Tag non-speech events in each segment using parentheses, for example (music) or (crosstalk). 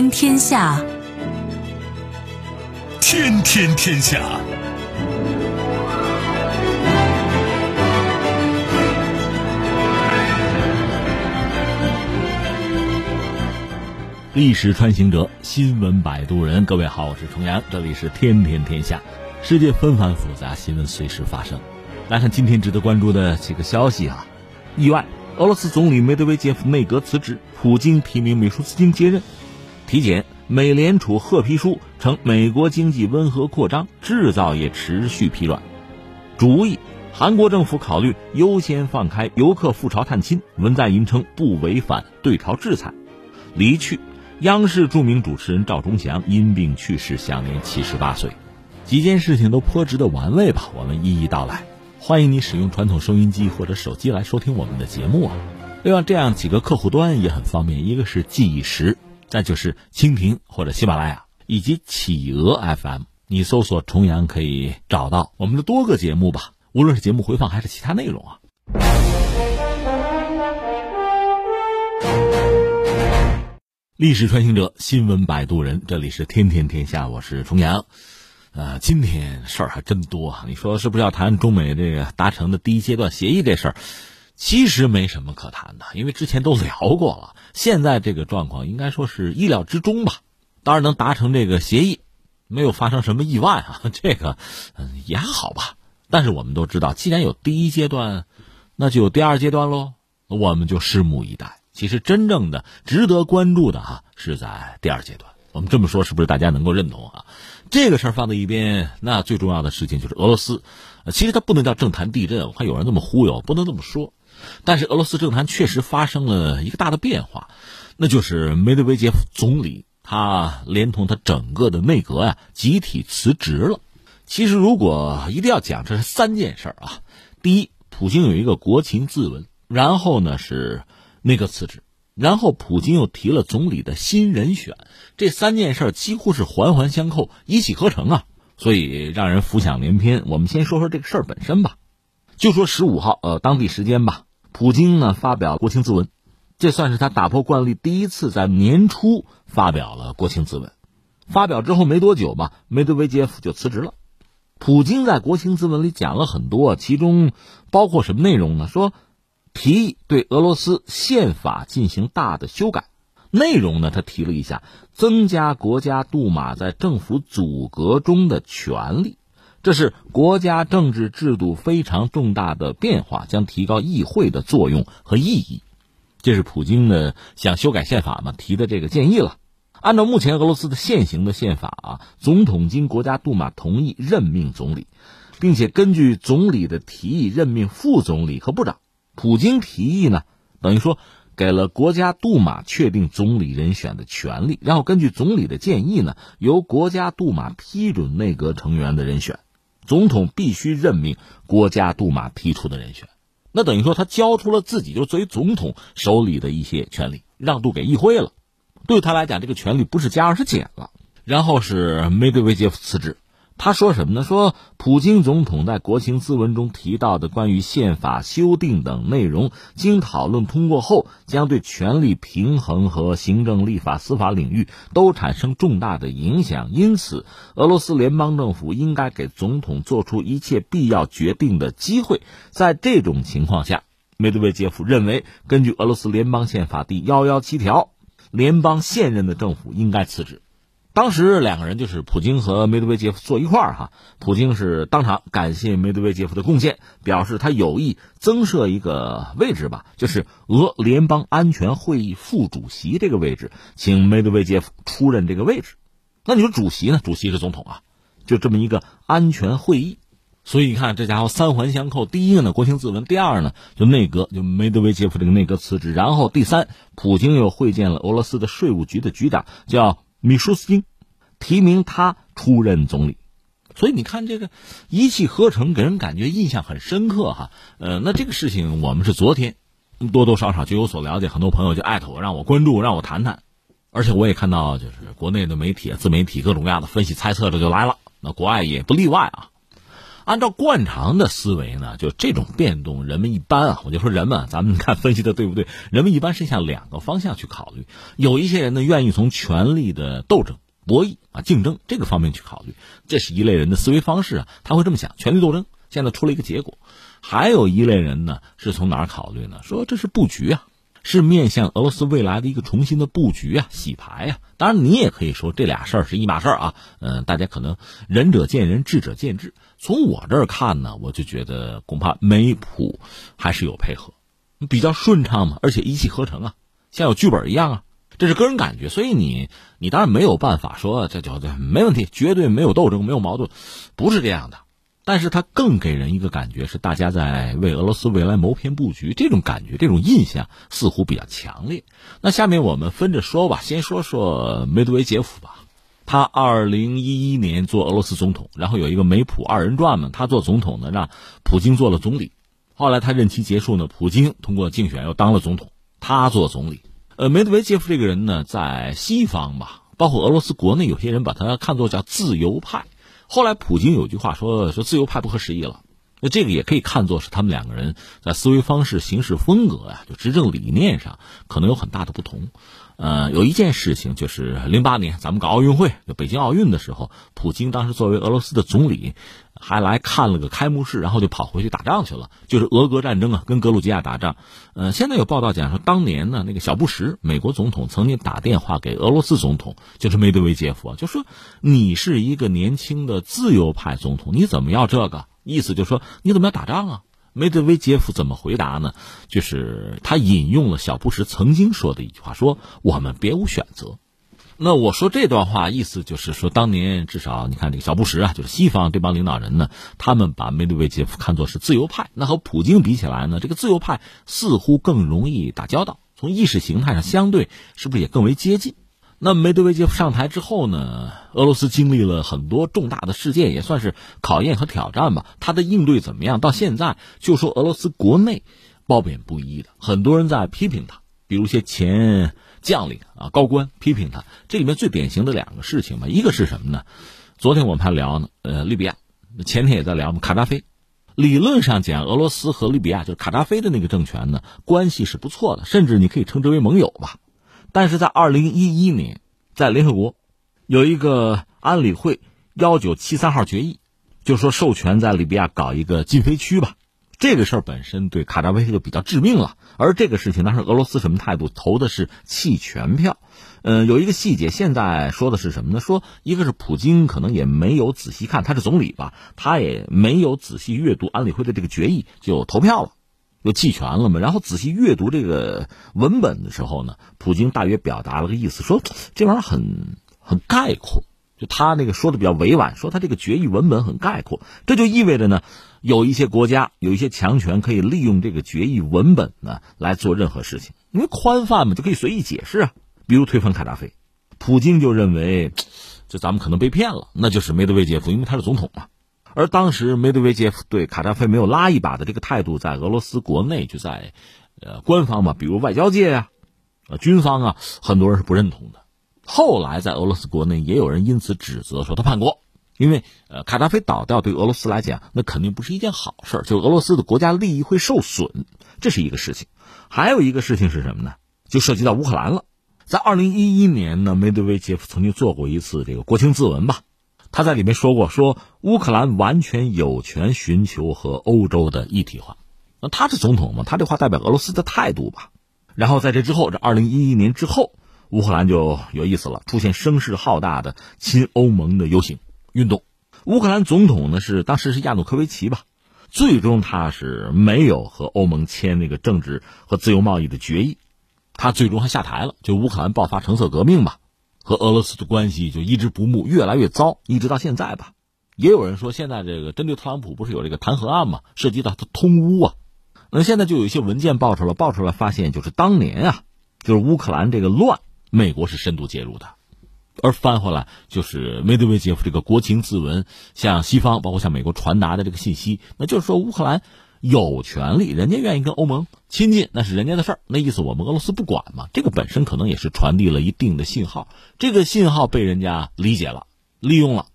天天下，天天天下。历史穿行者，新闻摆渡人。各位好，我是重阳，这里是天天天下。世界纷繁复杂，新闻随时发生。来看今天值得关注的几个消息啊！意外，俄罗斯总理梅德韦杰夫内阁辞职，普京提名米舒斯京接任。体检，美联储褐皮书称美国经济温和扩张，制造业持续疲软。主意，韩国政府考虑优先放开游客赴朝探亲，文在寅称不违反对朝制裁。离去。央视著名主持人赵忠祥因病去世，享年七十八岁。几件事情都颇值得玩味吧？我们一一道来。欢迎你使用传统收音机或者手机来收听我们的节目啊。另外，这样几个客户端也很方便，一个是记忆石，再就是蜻蜓或者喜马拉雅以及企鹅 FM。你搜索“重阳”可以找到我们的多个节目吧，无论是节目回放还是其他内容啊。历史穿行者，新闻摆渡人，这里是天天天下，我是重阳。呃，今天事儿还真多啊！你说是不是要谈中美这个达成的第一阶段协议这事儿？其实没什么可谈的，因为之前都聊过了。现在这个状况应该说是意料之中吧。当然能达成这个协议，没有发生什么意外啊，(laughs) 这个嗯也还好吧。但是我们都知道，既然有第一阶段，那就有第二阶段喽，我们就拭目以待。其实真正的值得关注的哈是在第二阶段。我们这么说是不是大家能够认同啊？这个事儿放在一边，那最重要的事情就是俄罗斯。其实它不能叫政坛地震，我看有人这么忽悠，不能这么说。但是俄罗斯政坛确实发生了一个大的变化，那就是梅德韦杰夫总理他连同他整个的内阁呀集体辞职了。其实如果一定要讲，这是三件事啊。第一，普京有一个国情咨文，然后呢是。内阁辞职，然后普京又提了总理的新人选，这三件事几乎是环环相扣，一气呵成啊，所以让人浮想联翩。我们先说说这个事儿本身吧，就说十五号，呃，当地时间吧，普京呢发表国情咨文，这算是他打破惯例第一次在年初发表了国情咨文。发表之后没多久吧，梅德韦杰夫就辞职了。普京在国情咨文里讲了很多，其中包括什么内容呢？说。提议对俄罗斯宪法进行大的修改，内容呢？他提了一下，增加国家杜马在政府组阁中的权利，这是国家政治制度非常重大的变化，将提高议会的作用和意义。这是普京呢想修改宪法嘛提的这个建议了。按照目前俄罗斯的现行的宪法啊，总统经国家杜马同意任命总理，并且根据总理的提议任命副总理和部长。普京提议呢，等于说给了国家杜马确定总理人选的权利，然后根据总理的建议呢，由国家杜马批准内阁成员的人选，总统必须任命国家杜马提出的人选。那等于说他交出了自己就作为总统手里的一些权利，让渡给议会了。对他来讲，这个权利不是加而是减了。然后是梅德韦杰夫辞职。他说什么呢？说普京总统在国情咨文中提到的关于宪法修订等内容，经讨论通过后，将对权力平衡和行政、立法、司法领域都产生重大的影响。因此，俄罗斯联邦政府应该给总统做出一切必要决定的机会。在这种情况下，梅德韦杰夫认为，根据俄罗斯联邦宪法第幺幺七条，联邦现任的政府应该辞职。当时两个人就是普京和梅德韦杰夫坐一块儿哈，普京是当场感谢梅德韦杰夫的贡献，表示他有意增设一个位置吧，就是俄联邦安全会议副主席这个位置，请梅德韦杰夫出任这个位置。那你说主席呢？主席是总统啊，就这么一个安全会议。所以你看这家伙三环相扣：第一个呢国情咨文，第二呢就内阁，就梅德韦杰夫这个内阁辞职，然后第三，普京又会见了俄罗斯的税务局的局长，叫。米舒斯丁提名他出任总理，所以你看这个一气呵成，给人感觉印象很深刻哈。呃，那这个事情我们是昨天多多少少就有所了解，很多朋友就艾特我，让我关注，让我谈谈。而且我也看到，就是国内的媒体、自媒体各种各样的分析猜测，这就来了。那国外也不例外啊。按照惯常的思维呢，就这种变动，人们一般啊，我就说人们，(laughs) 咱们看分析的对不对？人们一般是向两个方向去考虑。有一些人呢，愿意从权力的斗争、博弈啊、竞争这个方面去考虑，这是一类人的思维方式啊，他会这么想：权力斗争现在出了一个结果。还有一类人呢，是从哪儿考虑呢？说这是布局啊。是面向俄罗斯未来的一个重新的布局啊，洗牌啊。当然，你也可以说这俩事儿是一码事儿啊。嗯，大家可能仁者见仁，智者见智。从我这儿看呢，我就觉得恐怕美普还是有配合，比较顺畅嘛，而且一气呵成啊，像有剧本一样啊。这是个人感觉，所以你你当然没有办法说这叫这没问题，绝对没有斗争，没有矛盾，不是这样的。但是它更给人一个感觉是，大家在为俄罗斯未来谋篇布局，这种感觉、这种印象似乎比较强烈。那下面我们分着说吧，先说说梅德韦杰夫吧。他二零一一年做俄罗斯总统，然后有一个梅普二人转嘛，他做总统呢，让普京做了总理。后来他任期结束呢，普京通过竞选又当了总统，他做总理。呃，梅德韦杰夫这个人呢，在西方吧，包括俄罗斯国内，有些人把他看作叫自由派。后来，普京有句话说：“说自由派不合时宜了。”那这个也可以看作是他们两个人在思维方式、行事风格呀，就执政理念上可能有很大的不同。呃，有一件事情就是零八年咱们搞奥运会，就北京奥运的时候，普京当时作为俄罗斯的总理，还来看了个开幕式，然后就跑回去打仗去了，就是俄格战争啊，跟格鲁吉亚打仗。呃，现在有报道讲说，当年呢，那个小布什美国总统曾经打电话给俄罗斯总统，就是梅德韦杰夫，就说你是一个年轻的自由派总统，你怎么要这个？意思就是说你怎么要打仗啊？梅德韦杰夫怎么回答呢？就是他引用了小布什曾经说的一句话，说我们别无选择。那我说这段话意思就是说，当年至少你看这个小布什啊，就是西方这帮领导人呢，他们把梅德韦杰夫看作是自由派。那和普京比起来呢，这个自由派似乎更容易打交道，从意识形态上相对是不是也更为接近？那梅德韦杰夫上台之后呢？俄罗斯经历了很多重大的事件，也算是考验和挑战吧。他的应对怎么样？到现在就说俄罗斯国内褒贬不一的，很多人在批评他，比如些前将领啊、高官批评他。这里面最典型的两个事情嘛，一个是什么呢？昨天我们还聊呢，呃，利比亚，前天也在聊嘛，卡扎菲。理论上讲，俄罗斯和利比亚就是卡扎菲的那个政权呢，关系是不错的，甚至你可以称之为盟友吧。但是在二零一一年，在联合国有一个安理会幺九七三号决议，就说授权在利比亚搞一个禁飞区吧。这个事儿本身对卡扎菲就比较致命了。而这个事情当时俄罗斯什么态度？投的是弃权票。嗯，有一个细节，现在说的是什么呢？说一个是普京可能也没有仔细看，他是总理吧，他也没有仔细阅读安理会的这个决议就投票了。又弃权了嘛？然后仔细阅读这个文本的时候呢，普京大约表达了个意思，说这玩意儿很很概括，就他那个说的比较委婉，说他这个决议文本很概括，这就意味着呢，有一些国家有一些强权可以利用这个决议文本呢来做任何事情，因为宽泛嘛，就可以随意解释啊，比如推翻卡扎菲，普京就认为，这咱们可能被骗了，那就是梅德韦杰夫，因为他是总统嘛。而当时梅德韦杰夫对卡扎菲没有拉一把的这个态度，在俄罗斯国内就在，呃，官方嘛，比如外交界呀，呃，军方啊，很多人是不认同的。后来在俄罗斯国内也有人因此指责说他叛国，因为呃，卡扎菲倒掉对俄罗斯来讲那肯定不是一件好事就俄罗斯的国家利益会受损，这是一个事情。还有一个事情是什么呢？就涉及到乌克兰了。在二零一一年呢，梅德韦杰夫曾经做过一次这个国情咨文吧。他在里面说过，说乌克兰完全有权寻求和欧洲的一体化。那他是总统嘛？他这话代表俄罗斯的态度吧？然后在这之后，这二零一一年之后，乌克兰就有意思了，出现声势浩大的亲欧盟的游行运动。乌克兰总统呢是当时是亚努科维奇吧？最终他是没有和欧盟签那个政治和自由贸易的决议，他最终还下台了。就乌克兰爆发橙色革命吧。和俄罗斯的关系就一直不睦，越来越糟，一直到现在吧。也有人说，现在这个针对特朗普不是有这个弹劾案嘛，涉及到他通乌啊。那现在就有一些文件爆出来，爆出来发现就是当年啊，就是乌克兰这个乱，美国是深度介入的。而翻回来就是梅德韦杰夫这个国情咨文，向西方包括向美国传达的这个信息，那就是说乌克兰。有权利，人家愿意跟欧盟亲近，那是人家的事儿。那意思我们俄罗斯不管嘛？这个本身可能也是传递了一定的信号，这个信号被人家理解了、利用了，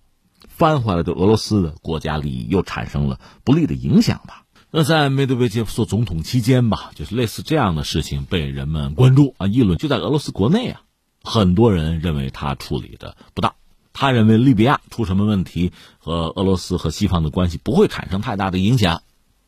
翻回来对俄罗斯的国家利益又产生了不利的影响吧。那在梅德韦杰夫做总统期间吧，就是类似这样的事情被人们关注啊，议论。就在俄罗斯国内啊，很多人认为他处理的不当。他认为利比亚出什么问题和俄罗斯和西方的关系不会产生太大的影响，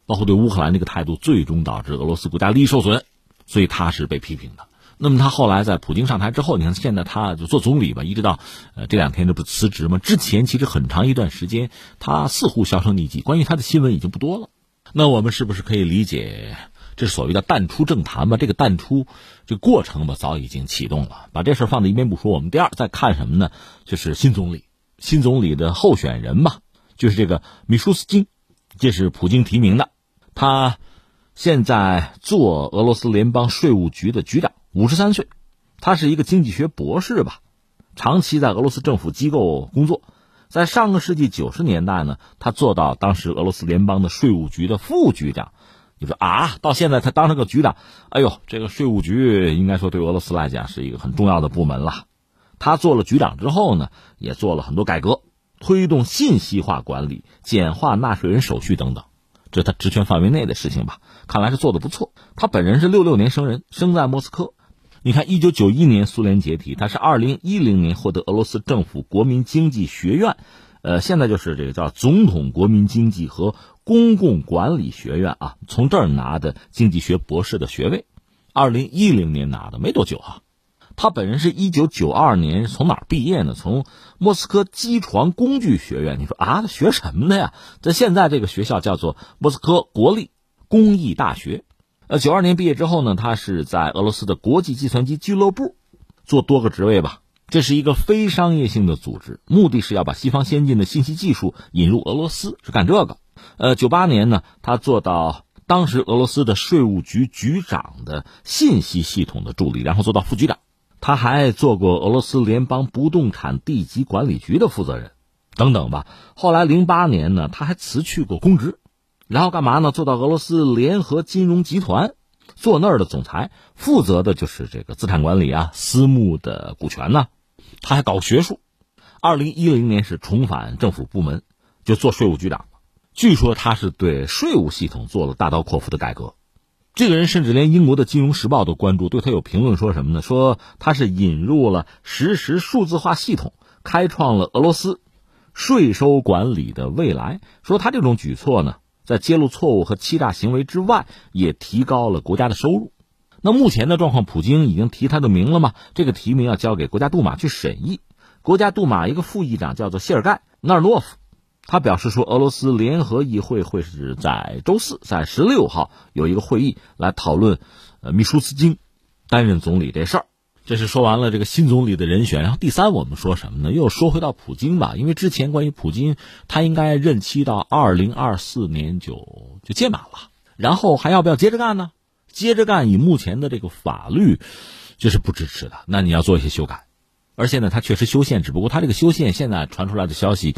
包括对乌克兰这个态度，最终导致俄罗斯国家利益受损，所以他是被批评的。那么他后来在普京上台之后，你看现在他就做总理吧，一直到呃这两天这不辞职吗？之前其实很长一段时间他似乎销声匿迹，关于他的新闻已经不多了。那我们是不是可以理解，这所谓的淡出政坛吧？这个淡出这个过程吧，早已经启动了。把这事放在一边不说，我们第二再看什么呢？就是新总理，新总理的候选人吧，就是这个米舒斯金，这是普京提名的。他现在做俄罗斯联邦税务局的局长，五十三岁，他是一个经济学博士吧，长期在俄罗斯政府机构工作。在上个世纪九十年代呢，他做到当时俄罗斯联邦的税务局的副局长。你说啊，到现在他当上个局长，哎呦，这个税务局应该说对俄罗斯来讲是一个很重要的部门了。他做了局长之后呢，也做了很多改革，推动信息化管理、简化纳税人手续等等，这是他职权范围内的事情吧？看来是做的不错。他本人是六六年生人，生在莫斯科。你看，一九九一年苏联解体，他是二零一零年获得俄罗斯政府国民经济学院，呃，现在就是这个叫总统国民经济和公共管理学院啊，从这儿拿的经济学博士的学位，二零一零年拿的，没多久啊。他本人是一九九二年从哪儿毕业呢？从莫斯科机床工具学院。你说啊，他学什么的呀？在现在这个学校叫做莫斯科国立工艺大学。呃，九二年毕业之后呢，他是在俄罗斯的国际计算机俱乐部做多个职位吧。这是一个非商业性的组织，目的是要把西方先进的信息技术引入俄罗斯，是干这个。呃，九八年呢，他做到当时俄罗斯的税务局局长的信息系统的助理，然后做到副局长。他还做过俄罗斯联邦不动产地级管理局的负责人，等等吧。后来零八年呢，他还辞去过公职。然后干嘛呢？做到俄罗斯联合金融集团，做那儿的总裁，负责的就是这个资产管理啊、私募的股权呢。他还搞学术。二零一零年是重返政府部门，就做税务局长。据说他是对税务系统做了大刀阔斧的改革。这个人甚至连英国的《金融时报》都关注，对他有评论说什么呢？说他是引入了实时数字化系统，开创了俄罗斯税收管理的未来。说他这种举措呢？在揭露错误和欺诈行为之外，也提高了国家的收入。那目前的状况，普京已经提他的名了吗？这个提名要交给国家杜马去审议。国家杜马一个副议长叫做谢尔盖·纳尔诺夫，他表示说，俄罗斯联合议会会是在周四，在十六号有一个会议来讨论，呃，米舒斯金担任总理这事儿。这是说完了这个新总理的人选，然后第三我们说什么呢？又说回到普京吧，因为之前关于普京，他应该任期到二零二四年就就届满了，然后还要不要接着干呢？接着干，以目前的这个法律，这是不支持的。那你要做一些修改，而且呢他确实修宪，只不过他这个修宪现在传出来的消息，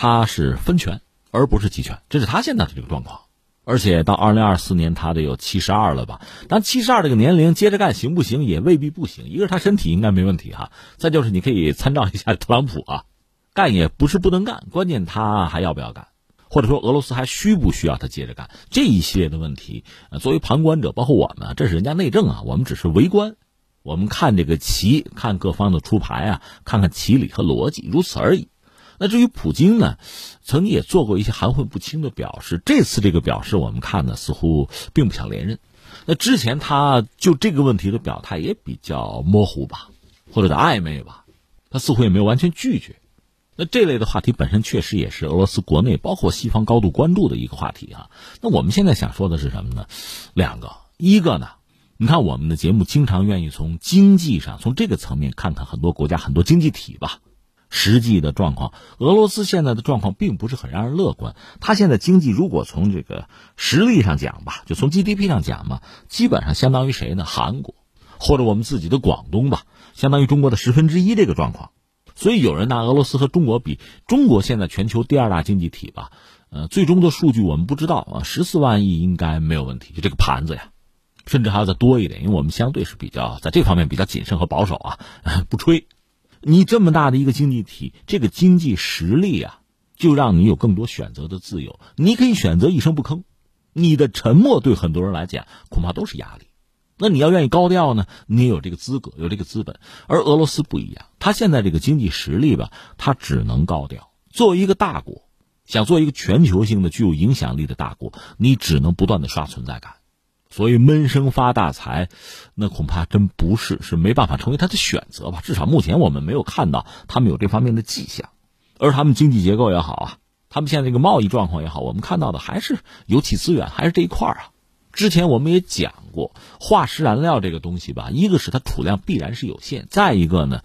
他是分权而不是集权，这是他现在的这个状况。而且到二零二四年，他得有七十二了吧？但七十二这个年龄接着干行不行？也未必不行。一个是他身体应该没问题哈，再就是你可以参照一下特朗普啊，干也不是不能干，关键他还要不要干，或者说俄罗斯还需不需要他接着干？这一系列的问题，作为旁观者，包括我们，这是人家内政啊，我们只是围观，我们看这个棋，看各方的出牌啊，看看棋理和逻辑，如此而已。那至于普京呢，曾经也做过一些含混不清的表示。这次这个表示，我们看呢，似乎并不想连任。那之前他就这个问题的表态也比较模糊吧，或者叫暧昧吧，他似乎也没有完全拒绝。那这类的话题本身确实也是俄罗斯国内包括西方高度关注的一个话题啊。那我们现在想说的是什么呢？两个，一个呢，你看我们的节目经常愿意从经济上，从这个层面看看很多国家、很多经济体吧。实际的状况，俄罗斯现在的状况并不是很让人乐观。它现在经济如果从这个实力上讲吧，就从 GDP 上讲嘛，基本上相当于谁呢？韩国，或者我们自己的广东吧，相当于中国的十分之一这个状况。所以有人拿俄罗斯和中国比，中国现在全球第二大经济体吧，呃，最终的数据我们不知道啊，十四万亿应该没有问题，就这个盘子呀，甚至还要再多一点，因为我们相对是比较在这方面比较谨慎和保守啊，(laughs) 不吹。你这么大的一个经济体，这个经济实力啊，就让你有更多选择的自由。你可以选择一声不吭，你的沉默对很多人来讲恐怕都是压力。那你要愿意高调呢，你有这个资格，有这个资本。而俄罗斯不一样，他现在这个经济实力吧，他只能高调。作为一个大国，想做一个全球性的、具有影响力的大国，你只能不断的刷存在感。所以闷声发大财，那恐怕真不是，是没办法成为他的选择吧。至少目前我们没有看到他们有这方面的迹象。而他们经济结构也好啊，他们现在这个贸易状况也好，我们看到的还是油气资源，还是这一块啊。之前我们也讲过，化石燃料这个东西吧，一个是它储量必然是有限，再一个呢，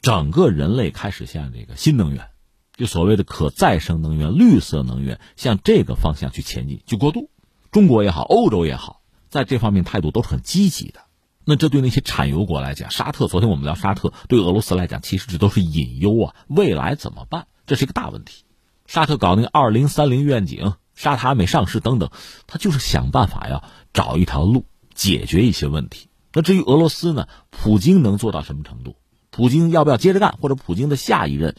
整个人类开始向这个新能源，就所谓的可再生能源、绿色能源，向这个方向去前进、去过渡。中国也好，欧洲也好，在这方面态度都是很积极的。那这对那些产油国来讲，沙特，昨天我们聊沙特，对俄罗斯来讲，其实这都是隐忧啊。未来怎么办？这是一个大问题。沙特搞那个二零三零愿景。沙特阿美上市等等，他就是想办法要找一条路解决一些问题。那至于俄罗斯呢？普京能做到什么程度？普京要不要接着干？或者普京的下一任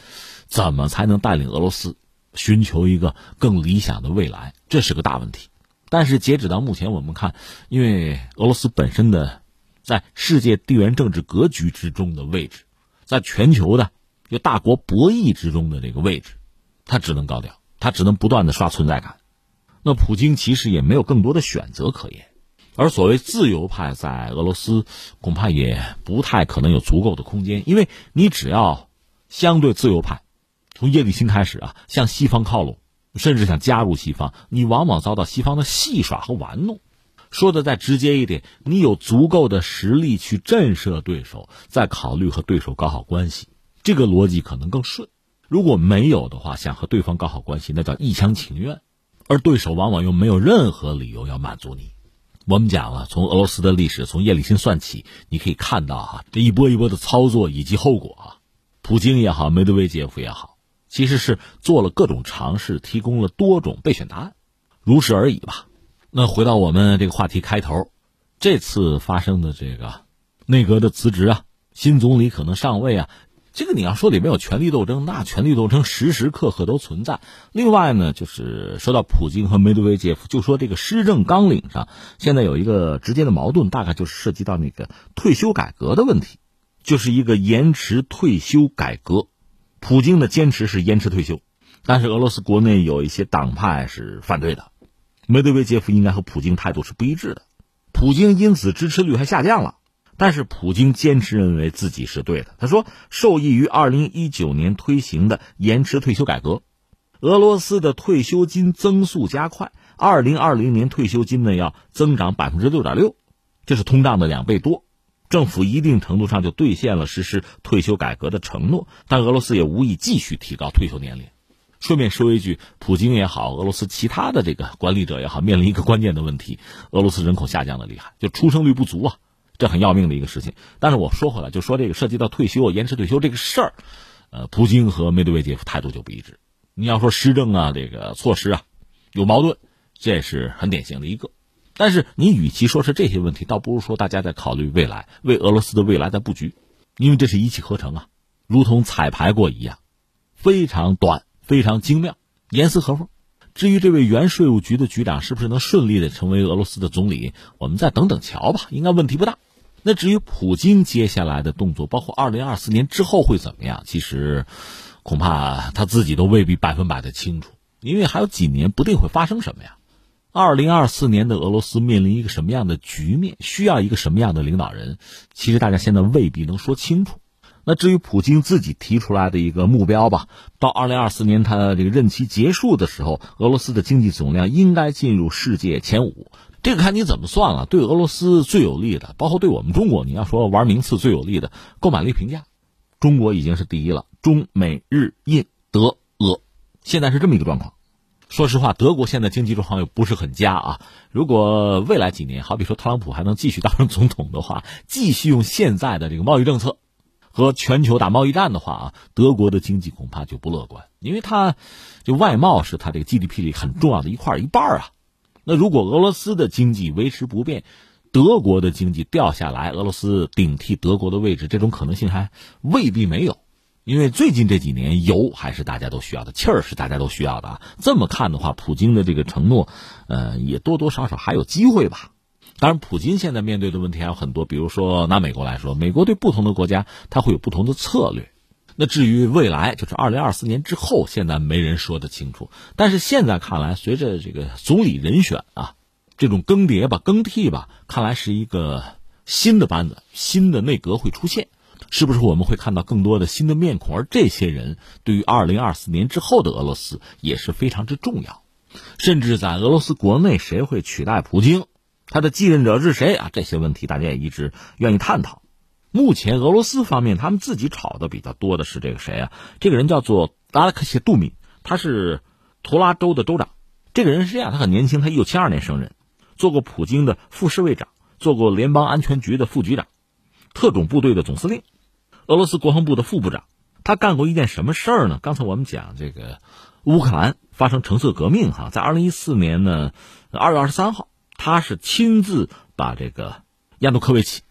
怎么才能带领俄罗斯寻求一个更理想的未来？这是个大问题。但是截止到目前，我们看，因为俄罗斯本身的在世界地缘政治格局之中的位置，在全球的就大国博弈之中的这个位置，他只能高调，他只能不断的刷存在感。那普京其实也没有更多的选择可言，而所谓自由派在俄罗斯恐怕也不太可能有足够的空间，因为你只要相对自由派，从叶利钦开始啊，向西方靠拢，甚至想加入西方，你往往遭到西方的戏耍和玩弄。说的再直接一点，你有足够的实力去震慑对手，再考虑和对手搞好关系，这个逻辑可能更顺。如果没有的话，想和对方搞好关系，那叫一厢情愿。而对手往往又没有任何理由要满足你。我们讲了，从俄罗斯的历史，从叶利钦算起，你可以看到哈，这一波一波的操作以及后果啊。普京也好，梅德韦杰夫也好，其实是做了各种尝试，提供了多种备选答案，如是而已吧。那回到我们这个话题开头，这次发生的这个内阁的辞职啊，新总理可能上位啊。这个你要说里面有权力斗争，那权力斗争时时刻刻都存在。另外呢，就是说到普京和梅德韦杰夫，就说这个施政纲领上现在有一个直接的矛盾，大概就是涉及到那个退休改革的问题，就是一个延迟退休改革。普京的坚持是延迟退休，但是俄罗斯国内有一些党派是反对的，梅德韦杰夫应该和普京态度是不一致的，普京因此支持率还下降了。但是普京坚持认为自己是对的。他说，受益于二零一九年推行的延迟退休改革，俄罗斯的退休金增速加快。二零二零年退休金呢要增长百分之六点六，这是通胀的两倍多。政府一定程度上就兑现了实施退休改革的承诺，但俄罗斯也无意继续提高退休年龄。顺便说一句，普京也好，俄罗斯其他的这个管理者也好，面临一个关键的问题：俄罗斯人口下降的厉害，就出生率不足啊。这很要命的一个事情，但是我说回来，就说这个涉及到退休、延迟退休这个事儿，呃，普京和梅德韦杰夫态度就不一致。你要说施政啊，这个措施啊，有矛盾，这是很典型的一个。但是你与其说是这些问题，倒不如说大家在考虑未来，为俄罗斯的未来在布局，因为这是一气呵成啊，如同彩排过一样，非常短，非常精妙，严丝合缝。至于这位原税务局的局长是不是能顺利的成为俄罗斯的总理，我们再等等瞧吧，应该问题不大。那至于普京接下来的动作，包括二零二四年之后会怎么样，其实恐怕他自己都未必百分百的清楚，因为还有几年不定会发生什么呀。二零二四年的俄罗斯面临一个什么样的局面，需要一个什么样的领导人，其实大家现在未必能说清楚。那至于普京自己提出来的一个目标吧，到二零二四年他这个任期结束的时候，俄罗斯的经济总量应该进入世界前五。这个看你怎么算了。对俄罗斯最有利的，包括对我们中国，你要说玩名次最有利的，购买力评价，中国已经是第一了。中美日印德俄，现在是这么一个状况。说实话，德国现在经济状况又不是很佳啊。如果未来几年，好比说特朗普还能继续当上总统的话，继续用现在的这个贸易政策。和全球打贸易战的话啊，德国的经济恐怕就不乐观，因为它就外贸是它这个 GDP 里很重要的一块一半啊。那如果俄罗斯的经济维持不变，德国的经济掉下来，俄罗斯顶替德国的位置，这种可能性还未必没有。因为最近这几年油还是大家都需要的，气儿是大家都需要的啊。这么看的话，普京的这个承诺，呃，也多多少少还有机会吧。当然，普京现在面对的问题还有很多，比如说拿美国来说，美国对不同的国家它会有不同的策略。那至于未来，就是二零二四年之后，现在没人说得清楚。但是现在看来，随着这个总理人选啊，这种更迭吧、更替吧，看来是一个新的班子、新的内阁会出现。是不是我们会看到更多的新的面孔？而这些人对于二零二四年之后的俄罗斯也是非常之重要。甚至在俄罗斯国内，谁会取代普京？他的继任者是谁啊？这些问题大家也一直愿意探讨。目前俄罗斯方面他们自己炒的比较多的是这个谁啊？这个人叫做达拉克谢杜米，他是图拉州的州长。这个人是这样，他很年轻，他一九七二年生人，做过普京的副侍卫长，做过联邦安全局的副局长，特种部队的总司令。俄罗斯国防部的副部长，他干过一件什么事儿呢？刚才我们讲这个乌克兰发生橙色革命，哈，在二零一四年呢二月二十三号，他是亲自把这个亚努科维奇，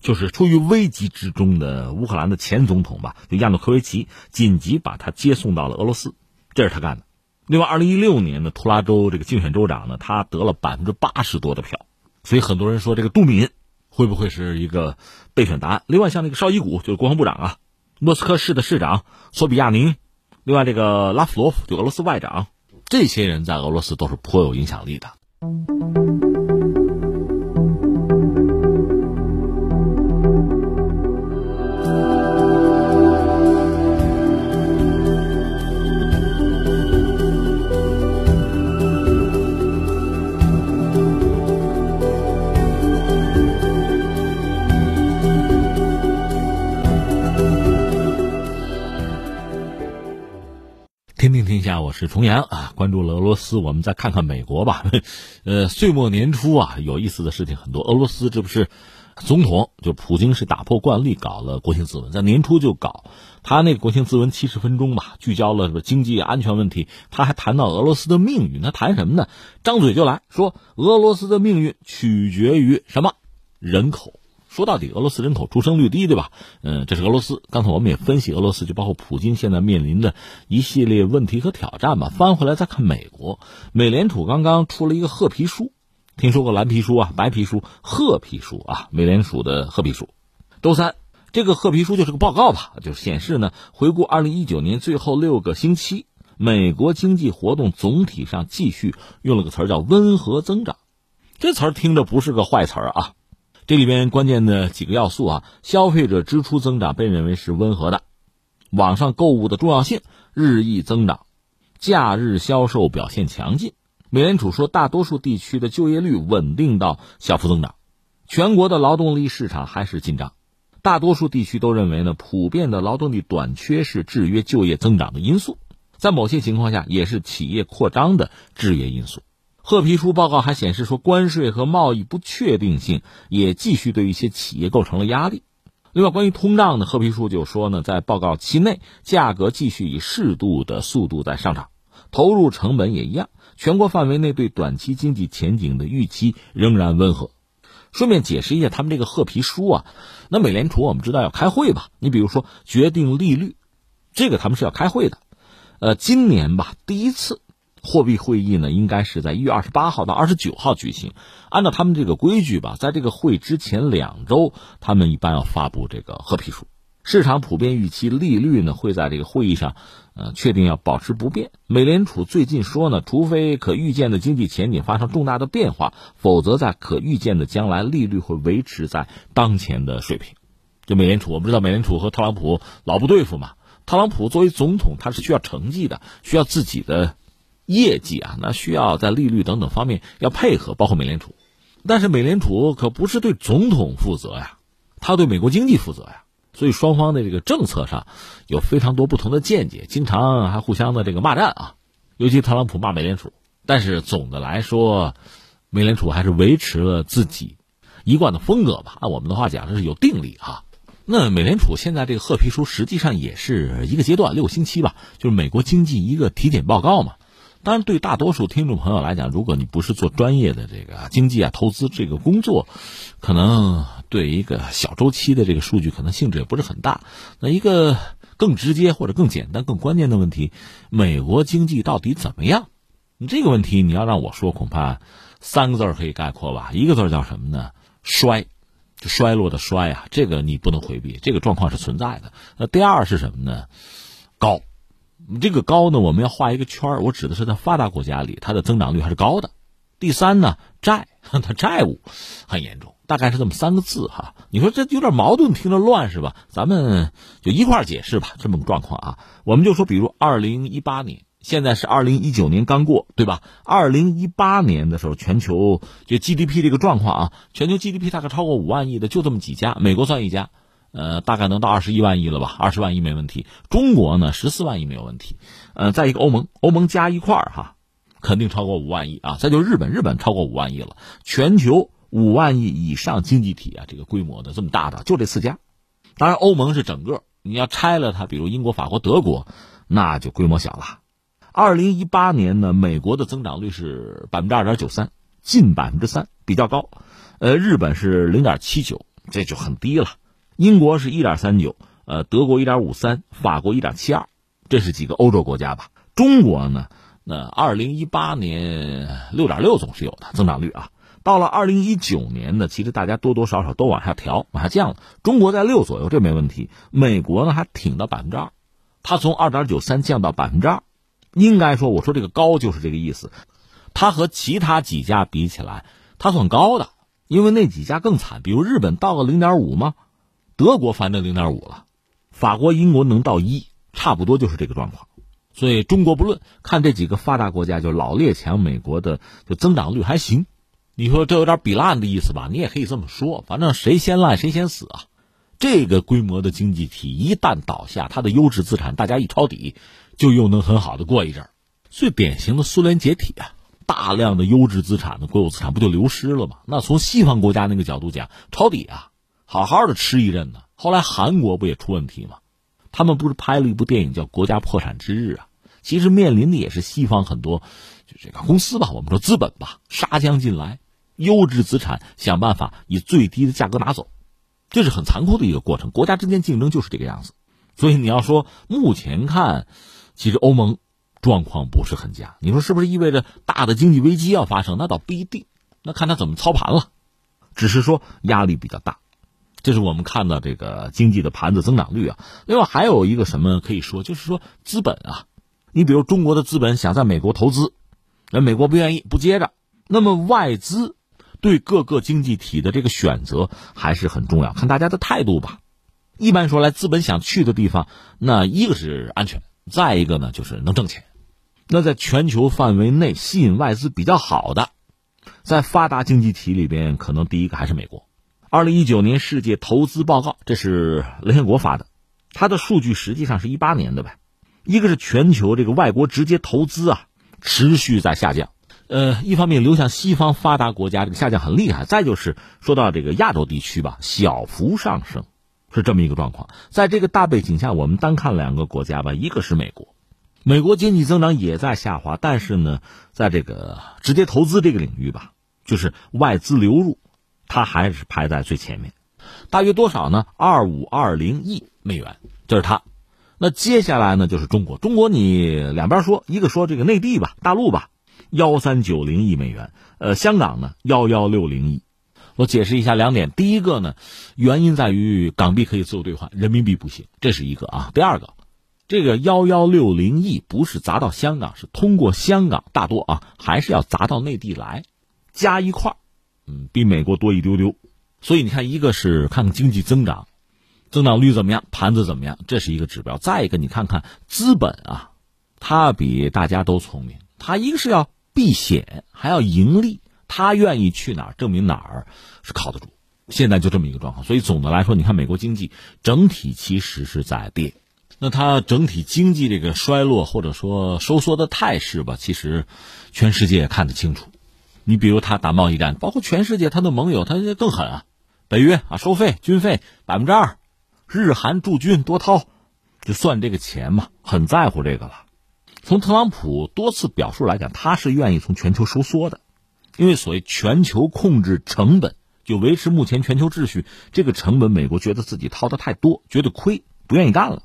就是处于危急之中的乌克兰的前总统吧，就亚努科维奇，紧急把他接送到了俄罗斯，这是他干的。另外，二零一六年的图拉州这个竞选州长呢，他得了百分之八十多的票，所以很多人说这个杜敏。会不会是一个备选答案？另外，像那个绍伊古就是国防部长啊，莫斯科市的市长索比亚宁，另外这个拉夫罗夫就俄罗斯外长，这些人在俄罗斯都是颇有影响力的。重阳啊。关注了俄罗斯，我们再看看美国吧。(laughs) 呃，岁末年初啊，有意思的事情很多。俄罗斯这不是总统，就普京是打破惯例搞了国情咨文，在年初就搞他那个国情咨文七十分钟吧，聚焦了什么经济安全问题。他还谈到俄罗斯的命运，他谈什么呢？张嘴就来说俄罗斯的命运取决于什么？人口。说到底，俄罗斯人口出生率低，对吧？嗯，这是俄罗斯。刚才我们也分析俄罗斯，就包括普京现在面临的一系列问题和挑战吧。翻回来再看美国，美联储刚刚出了一个褐皮书，听说过蓝皮书啊、白皮书、褐皮书啊？美联储的褐皮书，周三这个褐皮书就是个报告吧，就显示呢，回顾二零一九年最后六个星期，美国经济活动总体上继续用了个词儿叫温和增长，这词儿听着不是个坏词儿啊。这里边关键的几个要素啊，消费者支出增长被认为是温和的，网上购物的重要性日益增长，假日销售表现强劲。美联储说，大多数地区的就业率稳定到小幅增长，全国的劳动力市场还是紧张，大多数地区都认为呢，普遍的劳动力短缺是制约就业增长的因素，在某些情况下也是企业扩张的制约因素。褐皮书报告还显示说，关税和贸易不确定性也继续对一些企业构成了压力。另外，关于通胀呢，褐皮书就说呢，在报告期内，价格继续以适度的速度在上涨，投入成本也一样。全国范围内对短期经济前景的预期仍然温和。顺便解释一下，他们这个褐皮书啊，那美联储我们知道要开会吧？你比如说决定利率，这个他们是要开会的。呃，今年吧，第一次。货币会议呢，应该是在一月二十八号到二十九号举行。按照他们这个规矩吧，在这个会之前两周，他们一般要发布这个褐皮书。市场普遍预期利率呢会在这个会议上，呃，确定要保持不变。美联储最近说呢，除非可预见的经济前景发生重大的变化，否则在可预见的将来，利率会维持在当前的水平。就美联储，我们知道美联储和特朗普老不对付嘛。特朗普作为总统，他是需要成绩的，需要自己的。业绩啊，那需要在利率等等方面要配合，包括美联储。但是美联储可不是对总统负责呀，他对美国经济负责呀。所以双方的这个政策上有非常多不同的见解，经常还互相的这个骂战啊。尤其特朗普骂美联储，但是总的来说，美联储还是维持了自己一贯的风格吧。按我们的话讲，这是有定力哈。那美联储现在这个褐皮书实际上也是一个阶段，六个星期吧，就是美国经济一个体检报告嘛。当然，对大多数听众朋友来讲，如果你不是做专业的这个经济啊、投资这个工作，可能对一个小周期的这个数据可能性质也不是很大。那一个更直接或者更简单、更关键的问题，美国经济到底怎么样？你这个问题你要让我说，恐怕三个字可以概括吧。一个字叫什么呢？衰，就衰落的衰啊，这个你不能回避，这个状况是存在的。那第二是什么呢？高，这个高呢，我们要画一个圈我指的是在发达国家里，它的增长率还是高的。第三呢，债，(laughs) 它债务很严重，大概是这么三个字哈。(laughs) 你说这有点矛盾，听着乱是吧？咱们就一块解释吧，这么个状况啊。我们就说，比如二零一八年，现在是二零一九年刚过，对吧？二零一八年的时候，全球就 GDP 这个状况啊，全球 GDP 大概超过五万亿的就这么几家，美国算一家，呃，大概能到二十一万亿了吧？二十万亿没问题。中国呢，十四万亿没有问题。呃，再一个欧盟，欧盟加一块儿哈。肯定超过五万亿啊！再就日本，日本超过五万亿了。全球五万亿以上经济体啊，这个规模的这么大的，就这四家。当然，欧盟是整个，你要拆了它，比如英国、法国、德国，那就规模小了。二零一八年呢，美国的增长率是百分之二点九三，近百分之三，比较高。呃，日本是零点七九，这就很低了。英国是一点三九，呃，德国一点五三，法国一点七二，这是几个欧洲国家吧？中国呢？那二零一八年六点六总是有的增长率啊，到了二零一九年呢，其实大家多多少少都往下调，往下降了。中国在六左右，这没问题。美国呢还挺到百分之二，它从二点九三降到百分之二，应该说，我说这个高就是这个意思。它和其他几家比起来，它算高的，因为那几家更惨，比如日本到个零点五吗？德国反正零点五了，法国、英国能到一，差不多就是这个状况。所以中国不论看这几个发达国家，就老列强，美国的就增长率还行。你说这有点比烂的意思吧？你也可以这么说，反正谁先烂谁先死啊。这个规模的经济体一旦倒下，它的优质资产大家一抄底，就又能很好的过一阵儿。最典型的苏联解体啊，大量的优质资产的国有资产不就流失了吗？那从西方国家那个角度讲，抄底啊，好好的吃一阵呢。后来韩国不也出问题吗？他们不是拍了一部电影叫《国家破产之日》啊？其实面临的也是西方很多，就这个公司吧，我们说资本吧，杀将进来，优质资产想办法以最低的价格拿走，这是很残酷的一个过程。国家之间竞争就是这个样子。所以你要说目前看，其实欧盟状况不是很佳。你说是不是意味着大的经济危机要发生？那倒不一定，那看他怎么操盘了。只是说压力比较大。这是我们看到这个经济的盘子增长率啊。另外还有一个什么可以说，就是说资本啊，你比如中国的资本想在美国投资，那美国不愿意不接着，那么外资对各个经济体的这个选择还是很重要，看大家的态度吧。一般说来，资本想去的地方，那一个是安全，再一个呢就是能挣钱。那在全球范围内吸引外资比较好的，在发达经济体里边，可能第一个还是美国。二零一九年世界投资报告，这是联合国发的，它的数据实际上是一八年的呗。一个是全球这个外国直接投资啊，持续在下降。呃，一方面流向西方发达国家这个下降很厉害，再就是说到这个亚洲地区吧，小幅上升，是这么一个状况。在这个大背景下，我们单看两个国家吧，一个是美国，美国经济增长也在下滑，但是呢，在这个直接投资这个领域吧，就是外资流入。它还是排在最前面，大约多少呢？二五二零亿美元，这是它。那接下来呢，就是中国。中国你两边说，一个说这个内地吧，大陆吧，幺三九零亿美元。呃，香港呢，幺幺六零亿。我解释一下两点。第一个呢，原因在于港币可以自由兑换，人民币不行，这是一个啊。第二个，这个幺幺六零亿不是砸到香港，是通过香港大多啊，还是要砸到内地来，加一块嗯，比美国多一丢丢，所以你看，一个是看看经济增长，增长率怎么样，盘子怎么样，这是一个指标。再一个，你看看资本啊，它比大家都聪明，它一个是要避险，还要盈利，它愿意去哪儿，证明哪儿是靠得住。现在就这么一个状况，所以总的来说，你看美国经济整体其实是在跌，那它整体经济这个衰落或者说收缩的态势吧，其实全世界也看得清楚。你比如他打贸易战，包括全世界他的盟友，他更狠啊！北约啊，收费军费百分之二，日韩驻军多掏，就算这个钱嘛，很在乎这个了。从特朗普多次表述来讲，他是愿意从全球收缩的，因为所谓全球控制成本就维持目前全球秩序，这个成本美国觉得自己掏的太多，觉得亏，不愿意干了。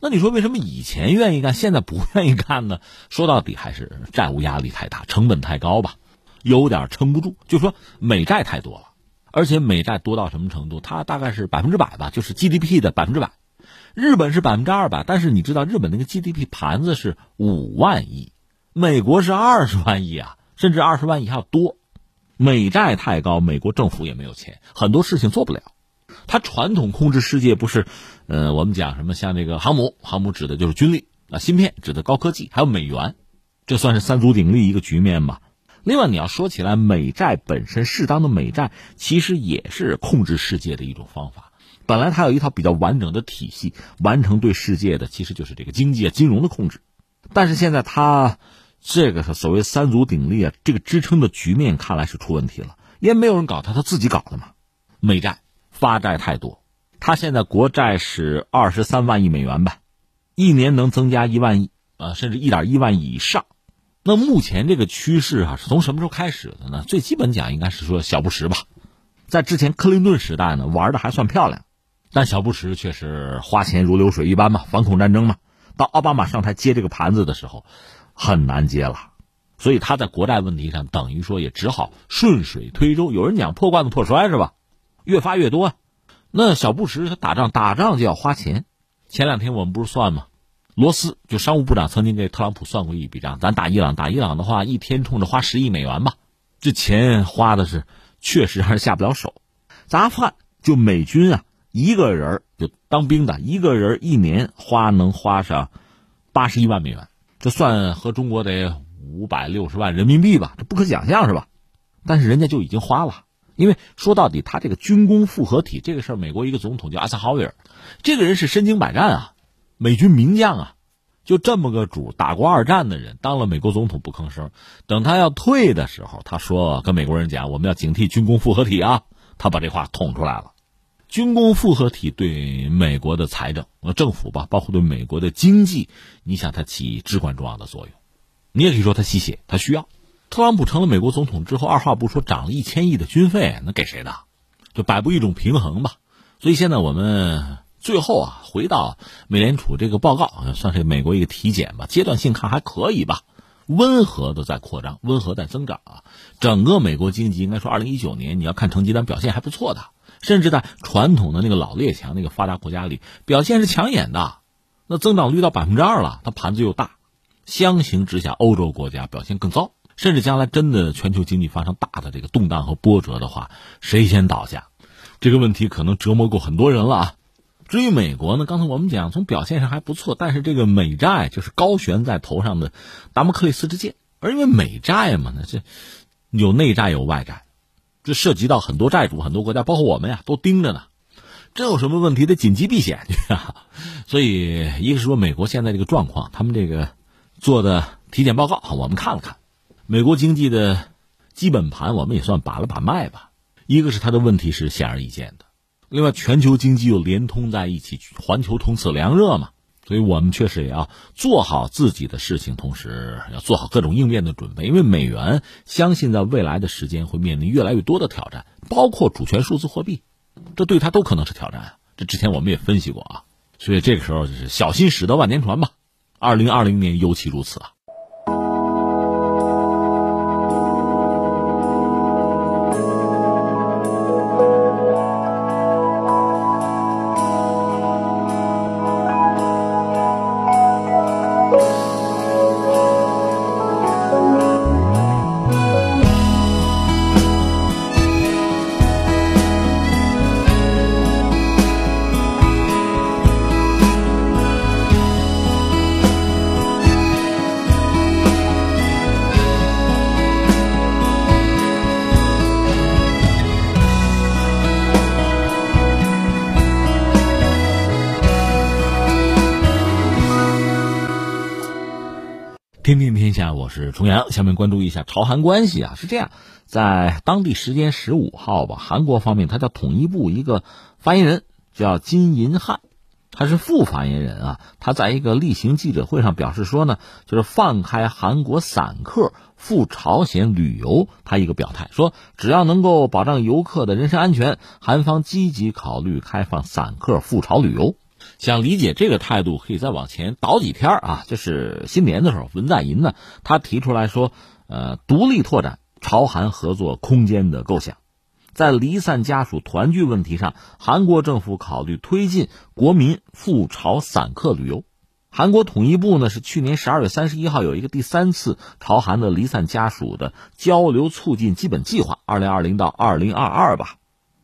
那你说为什么以前愿意干，现在不 (laughs) 愿意干呢？说到底还是债务压力太大，成本太高吧，有点撑不住。就说美债太多了，而且美债多到什么程度？它大概是百分之百吧，就是 GDP 的百分之百。日本是百分之二百，但是你知道日本那个 GDP 盘子是五万亿，美国是二十万亿啊，甚至二十万亿还要多。美债太高，美国政府也没有钱，很多事情做不了。它传统控制世界不是，呃，我们讲什么像这个航母，航母指的就是军力啊，芯片指的高科技，还有美元，这算是三足鼎立一个局面吧。另外你要说起来，美债本身适当的美债其实也是控制世界的一种方法。本来它有一套比较完整的体系，完成对世界的其实就是这个经济啊、金融的控制。但是现在它这个所谓三足鼎立啊，这个支撑的局面看来是出问题了，因为没有人搞它，它自己搞的嘛，美债。发债太多，他现在国债是二十三万亿美元吧，一年能增加一万亿啊，甚至一点一万亿以上。那目前这个趋势啊，是从什么时候开始的呢？最基本讲，应该是说小布什吧，在之前克林顿时代呢，玩的还算漂亮，但小布什却是花钱如流水一般嘛，反恐战争嘛。到奥巴马上台接这个盘子的时候，很难接了，所以他在国债问题上等于说也只好顺水推舟。有人讲破罐子破摔是吧？越发越多啊，那小布什他打仗打仗就要花钱。前两天我们不是算吗？罗斯就商务部长曾经给特朗普算过一笔账，咱打伊朗打伊朗的话，一天冲着花十亿美元吧，这钱花的是确实还是下不了手。咱看就美军啊，一个人就当兵的一个人一年花能花上八十一万美元，这算和中国得五百六十万人民币吧，这不可想象是吧？但是人家就已经花了。因为说到底，他这个军工复合体这个事儿，美国一个总统叫阿萨豪维尔，这个人是身经百战啊，美军名将啊，就这么个主，打过二战的人，当了美国总统不吭声。等他要退的时候，他说跟美国人讲，我们要警惕军工复合体啊，他把这话捅出来了。军工复合体对美国的财政、政府吧，包括对美国的经济，你想它起至关重要的作用。你也可以说它吸血，它需要。特朗普成了美国总统之后，二话不说涨了一千亿的军费，那给谁的？就摆布一种平衡吧。所以现在我们最后啊，回到美联储这个报告，算是美国一个体检吧。阶段性看还可以吧，温和的在扩张，温和在增长啊。整个美国经济应该说，二零一九年你要看成绩单表现还不错的，甚至在传统的那个老列强那个发达国家里表现是抢眼的，那增长率到百分之二了，它盘子又大。相形之下，欧洲国家表现更糟。甚至将来真的全球经济发生大的这个动荡和波折的话，谁先倒下？这个问题可能折磨过很多人了啊。至于美国呢，刚才我们讲从表现上还不错，但是这个美债就是高悬在头上的达摩克里斯之剑。而因为美债嘛，那这有内债有外债，这涉及到很多债主、很多国家，包括我们呀，都盯着呢。真有什么问题得紧急避险去啊。所以，一个是说美国现在这个状况，他们这个做的体检报告，我们看了看。美国经济的基本盘，我们也算把了把脉吧。一个是它的问题是显而易见的，另外全球经济又连通在一起，环球同此凉热嘛，所以我们确实也要做好自己的事情，同时要做好各种应变的准备。因为美元相信在未来的时间会面临越来越多的挑战，包括主权数字货币，这对它都可能是挑战。这之前我们也分析过啊，所以这个时候就是小心驶得万年船吧。二零二零年尤其如此啊。重阳。下面关注一下朝韩关系啊，是这样，在当地时间十五号吧，韩国方面他叫统一部一个发言人叫金银汉，他是副发言人啊，他在一个例行记者会上表示说呢，就是放开韩国散客赴朝鲜旅游，他一个表态说，只要能够保障游客的人身安全，韩方积极考虑开放散客赴朝旅游。想理解这个态度，可以再往前倒几天啊，就是新年的时候，文在寅呢，他提出来说，呃，独立拓展朝韩合作空间的构想。在离散家属团聚问题上，韩国政府考虑推进国民赴朝散客旅游。韩国统一部呢是去年十二月三十一号有一个第三次朝韩的离散家属的交流促进基本计划，二零二零到二零二二吧，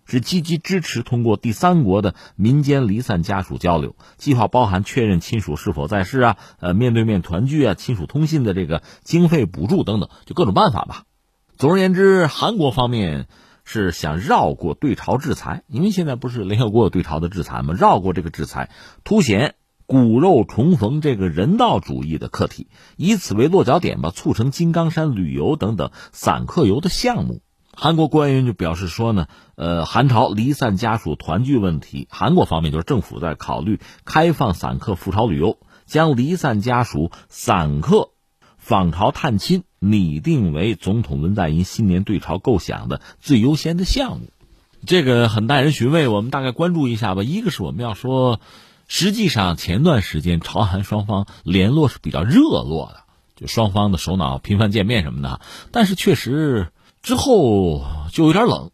是积极支持通过第三国的民间离散家属交流计划，包含确认亲属是否在世啊，呃，面对面团聚啊，亲属通信的这个经费补助等等，就各种办法吧。总而言之，韩国方面。是想绕过对朝制裁，因为现在不是联合国有对朝的制裁吗？绕过这个制裁，凸显骨肉重逢这个人道主义的课题，以此为落脚点吧，促成金刚山旅游等等散客游的项目。韩国官员就表示说呢，呃，韩朝离散家属团聚问题，韩国方面就是政府在考虑开放散客赴朝旅游，将离散家属散客。访朝探亲拟定为总统文在寅新年对朝构想的最优先的项目，这个很耐人寻味。我们大概关注一下吧。一个是我们要说，实际上前段时间朝韩双方联络是比较热络的，就双方的首脑频繁见面什么的。但是确实之后就有点冷。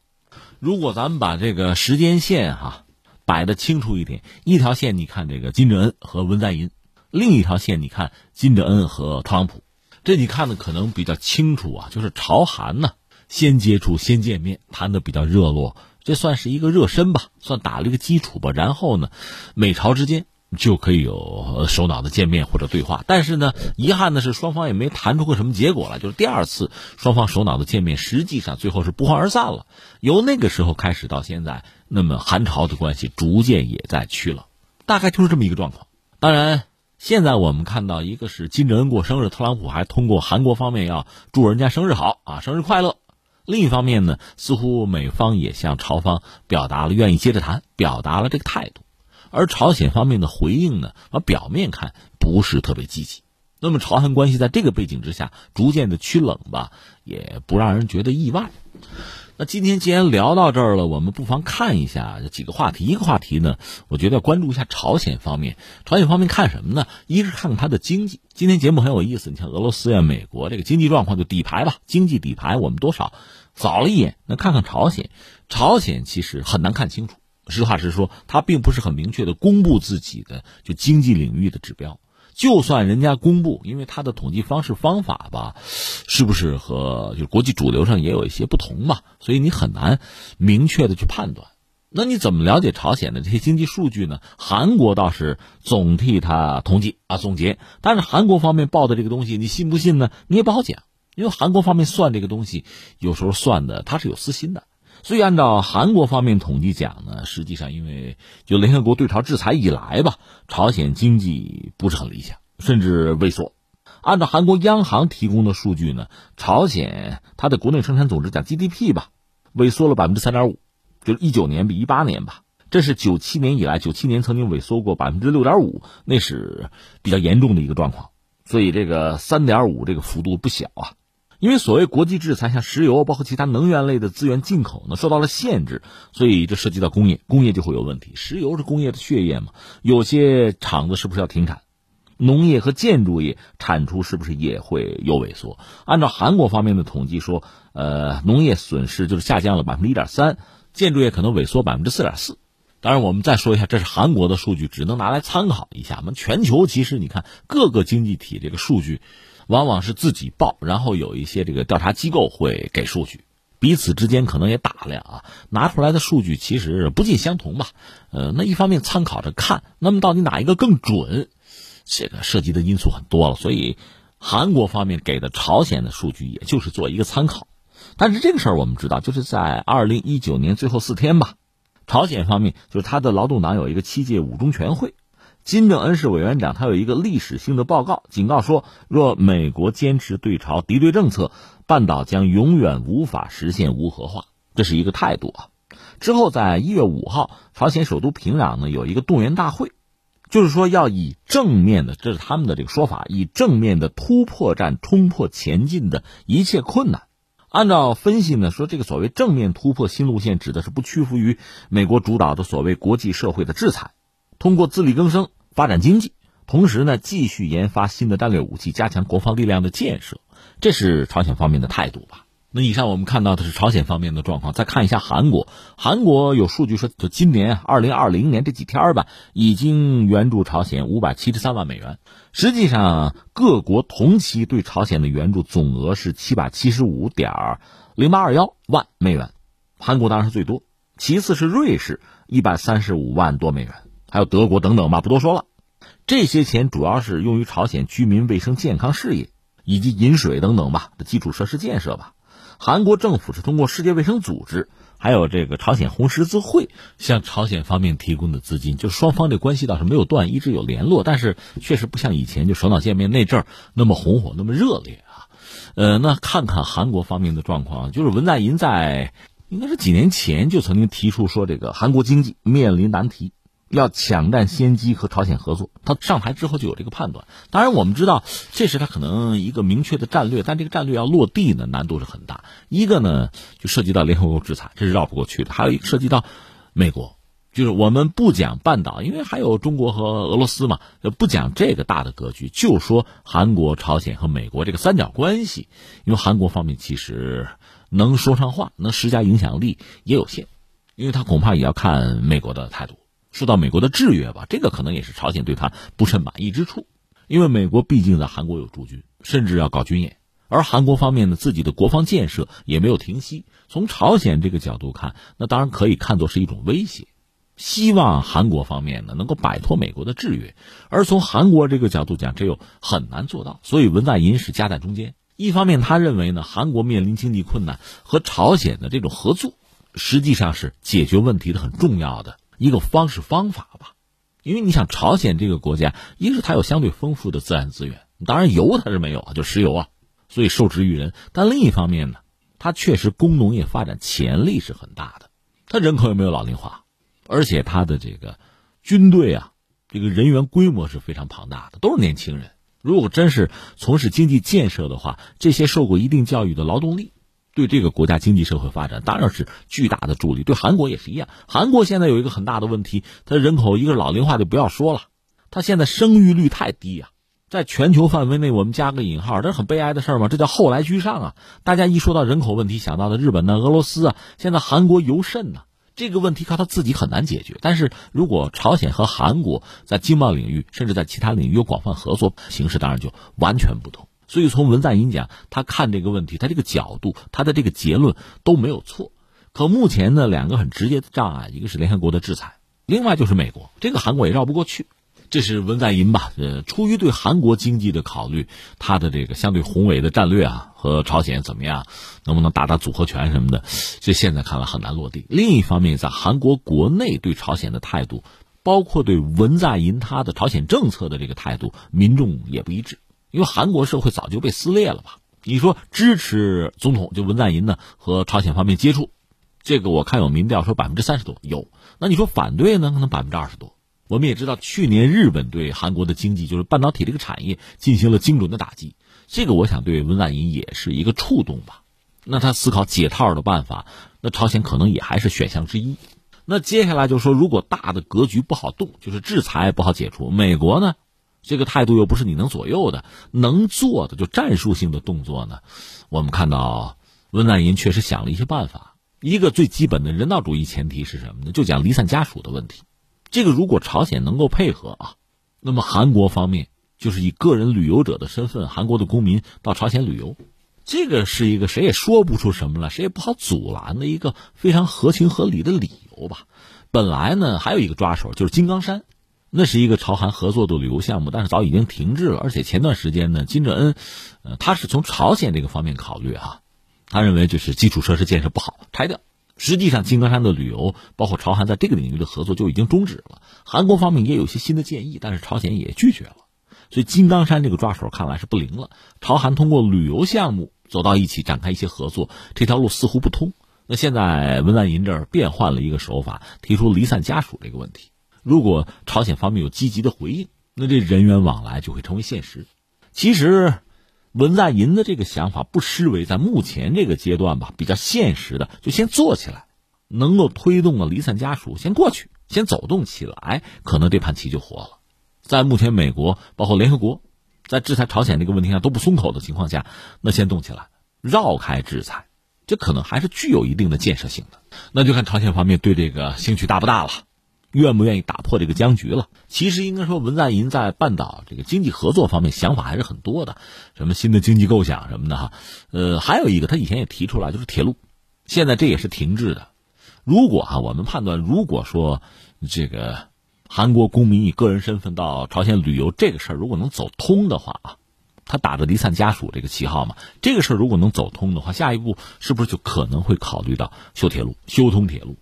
如果咱们把这个时间线哈摆的清楚一点，一条线你看这个金正恩和文在寅，另一条线你看金正恩和特朗普。这你看的可能比较清楚啊，就是朝韩呢先接触、先见面，谈的比较热络，这算是一个热身吧，算打了一个基础吧。然后呢，美朝之间就可以有首脑的见面或者对话。但是呢，遗憾的是双方也没谈出个什么结果来，就是第二次双方首脑的见面，实际上最后是不欢而散了。由那个时候开始到现在，那么韩朝的关系逐渐也在趋冷，大概就是这么一个状况。当然。现在我们看到，一个是金正恩过生日，特朗普还通过韩国方面要祝人家生日好啊，生日快乐。另一方面呢，似乎美方也向朝方表达了愿意接着谈，表达了这个态度。而朝鲜方面的回应呢，啊，表面看不是特别积极。那么朝韩关系在这个背景之下逐渐的趋冷吧，也不让人觉得意外。那今天既然聊到这儿了，我们不妨看一下几个话题。一个话题呢，我觉得关注一下朝鲜方面。朝鲜方面看什么呢？一是看看它的经济。今天节目很有意思，你像俄罗斯呀、美国这个经济状况就底牌吧，经济底牌我们多少扫了一眼。那看看朝鲜，朝鲜其实很难看清楚。实话实说，他并不是很明确的公布自己的就经济领域的指标。就算人家公布，因为他的统计方式方法吧，是不是和就国际主流上也有一些不同嘛？所以你很难明确的去判断。那你怎么了解朝鲜的这些经济数据呢？韩国倒是总替他统计啊总结，但是韩国方面报的这个东西，你信不信呢？你也不好讲，因为韩国方面算这个东西，有时候算的他是有私心的。所以按照韩国方面统计讲呢，实际上因为就联合国对朝制裁以来吧，朝鲜经济不是很理想，甚至萎缩。按照韩国央行提供的数据呢，朝鲜它的国内生产总值讲 GDP 吧，萎缩了百分之三点五，就是一九年比一八年吧，这是九七年以来，九七年曾经萎缩过百分之六点五，那是比较严重的一个状况。所以这个三点五这个幅度不小啊。因为所谓国际制裁，像石油包括其他能源类的资源进口呢，受到了限制，所以这涉及到工业，工业就会有问题。石油是工业的血液嘛，有些厂子是不是要停产？农业和建筑业产出是不是也会有萎缩？按照韩国方面的统计说，呃，农业损失就是下降了百分之一点三，建筑业可能萎缩百分之四点四。当然，我们再说一下，这是韩国的数据，只能拿来参考一下。我们全球其实你看各个经济体这个数据。往往是自己报，然后有一些这个调查机构会给数据，彼此之间可能也打量啊，拿出来的数据其实不尽相同吧。呃，那一方面参考着看，那么到底哪一个更准？这个涉及的因素很多了，所以韩国方面给的朝鲜的数据，也就是做一个参考。但是这个事儿我们知道，就是在二零一九年最后四天吧，朝鲜方面就是他的劳动党有一个七届五中全会。金正恩是委员长，他有一个历史性的报告，警告说，若美国坚持对朝敌对政策，半岛将永远无法实现无核化，这是一个态度啊。之后，在一月五号，朝鲜首都平壤呢有一个动员大会，就是说要以正面的，这是他们的这个说法，以正面的突破战冲破前进的一切困难。按照分析呢，说这个所谓正面突破新路线，指的是不屈服于美国主导的所谓国际社会的制裁，通过自力更生发展经济，同时呢继续研发新的战略武器，加强国防力量的建设，这是朝鲜方面的态度吧。那以上我们看到的是朝鲜方面的状况，再看一下韩国。韩国有数据说，就今年二零二零年这几天吧，已经援助朝鲜五百七十三万美元。实际上，各国同期对朝鲜的援助总额是七百七十五点零八二幺万美元，韩国当然是最多，其次是瑞士一百三十五万多美元，还有德国等等吧，不多说了。这些钱主要是用于朝鲜居民卫生健康事业以及饮水等等吧的基础设施建设吧。韩国政府是通过世界卫生组织，还有这个朝鲜红十字会向朝鲜方面提供的资金，就双方的关系倒是没有断，一直有联络，但是确实不像以前就首脑见面那阵儿那么红火，那么热烈啊。呃，那看看韩国方面的状况，就是文在寅在应该是几年前就曾经提出说，这个韩国经济面临难题。要抢占先机和朝鲜合作，他上台之后就有这个判断。当然，我们知道这是他可能一个明确的战略，但这个战略要落地呢，难度是很大。一个呢，就涉及到联合国制裁，这是绕不过去的；还有一个涉及到美国，就是我们不讲半岛，因为还有中国和俄罗斯嘛，不讲这个大的格局，就说韩国、朝鲜和美国这个三角关系。因为韩国方面其实能说上话，能施加影响力也有限，因为他恐怕也要看美国的态度。受到美国的制约吧，这个可能也是朝鲜对他不甚满意之处，因为美国毕竟在韩国有驻军，甚至要搞军演，而韩国方面呢，自己的国防建设也没有停息。从朝鲜这个角度看，那当然可以看作是一种威胁，希望韩国方面呢能够摆脱美国的制约。而从韩国这个角度讲，这又很难做到。所以文在寅是夹在中间，一方面他认为呢，韩国面临经济困难，和朝鲜的这种合作，实际上是解决问题的很重要的。一个方式方法吧，因为你想朝鲜这个国家，一是它有相对丰富的自然资源，当然油它是没有啊，就石油啊，所以受制于人。但另一方面呢，它确实工农业发展潜力是很大的，它人口也没有老龄化，而且它的这个军队啊，这个人员规模是非常庞大的，都是年轻人。如果真是从事经济建设的话，这些受过一定教育的劳动力。对这个国家经济社会发展当然是巨大的助力，对韩国也是一样。韩国现在有一个很大的问题，它人口一个老龄化就不要说了，它现在生育率太低呀，在全球范围内我们加个引号，这是很悲哀的事儿吗？这叫后来居上啊！大家一说到人口问题，想到的日本呢、俄罗斯啊，现在韩国尤甚呢。这个问题靠他自己很难解决，但是如果朝鲜和韩国在经贸领域，甚至在其他领域有广泛合作，形势当然就完全不同。所以，从文在寅讲，他看这个问题，他这个角度，他的这个结论都没有错。可目前呢，两个很直接的障碍，一个是联合国的制裁，另外就是美国，这个韩国也绕不过去。这是文在寅吧？呃，出于对韩国经济的考虑，他的这个相对宏伟的战略啊，和朝鲜怎么样，能不能打打组合拳什么的，这现在看来很难落地。另一方面，在韩国国内对朝鲜的态度，包括对文在寅他的朝鲜政策的这个态度，民众也不一致。因为韩国社会早就被撕裂了吧？你说支持总统就文在寅呢和朝鲜方面接触，这个我看有民调说百分之三十多有。那你说反对呢？可能百分之二十多。我们也知道，去年日本对韩国的经济就是半导体这个产业进行了精准的打击，这个我想对文在寅也是一个触动吧。那他思考解套的办法，那朝鲜可能也还是选项之一。那接下来就说，如果大的格局不好动，就是制裁不好解除，美国呢？这个态度又不是你能左右的，能做的就战术性的动作呢。我们看到文在寅确实想了一些办法。一个最基本的人道主义前提是什么呢？就讲离散家属的问题。这个如果朝鲜能够配合啊，那么韩国方面就是以个人旅游者的身份，韩国的公民到朝鲜旅游，这个是一个谁也说不出什么来，谁也不好阻拦的一个非常合情合理的理由吧。本来呢，还有一个抓手就是金刚山。那是一个朝韩合作的旅游项目，但是早已经停滞了。而且前段时间呢，金正恩，呃，他是从朝鲜这个方面考虑哈，他认为就是基础设施建设不好，拆掉。实际上，金刚山的旅游，包括朝韩在这个领域的合作就已经终止了。韩国方面也有些新的建议，但是朝鲜也拒绝了。所以，金刚山这个抓手看来是不灵了。朝韩通过旅游项目走到一起，展开一些合作，这条路似乎不通。那现在文在寅这儿变换了一个手法，提出离散家属这个问题。如果朝鲜方面有积极的回应，那这人员往来就会成为现实。其实，文在寅的这个想法不失为在目前这个阶段吧比较现实的，就先做起来，能够推动了离散家属先过去，先走动起来，可能这盘棋就活了。在目前美国包括联合国在制裁朝鲜这个问题上都不松口的情况下，那先动起来，绕开制裁。这可能还是具有一定的建设性的，那就看朝鲜方面对这个兴趣大不大了，愿不愿意打破这个僵局了。其实应该说，文在寅在半岛这个经济合作方面想法还是很多的，什么新的经济构想什么的哈。呃，还有一个他以前也提出来，就是铁路，现在这也是停滞的。如果哈，我们判断，如果说这个韩国公民以个人身份到朝鲜旅游这个事儿，如果能走通的话啊。他打着离散家属这个旗号嘛，这个事儿如果能走通的话，下一步是不是就可能会考虑到修铁路、修通铁路？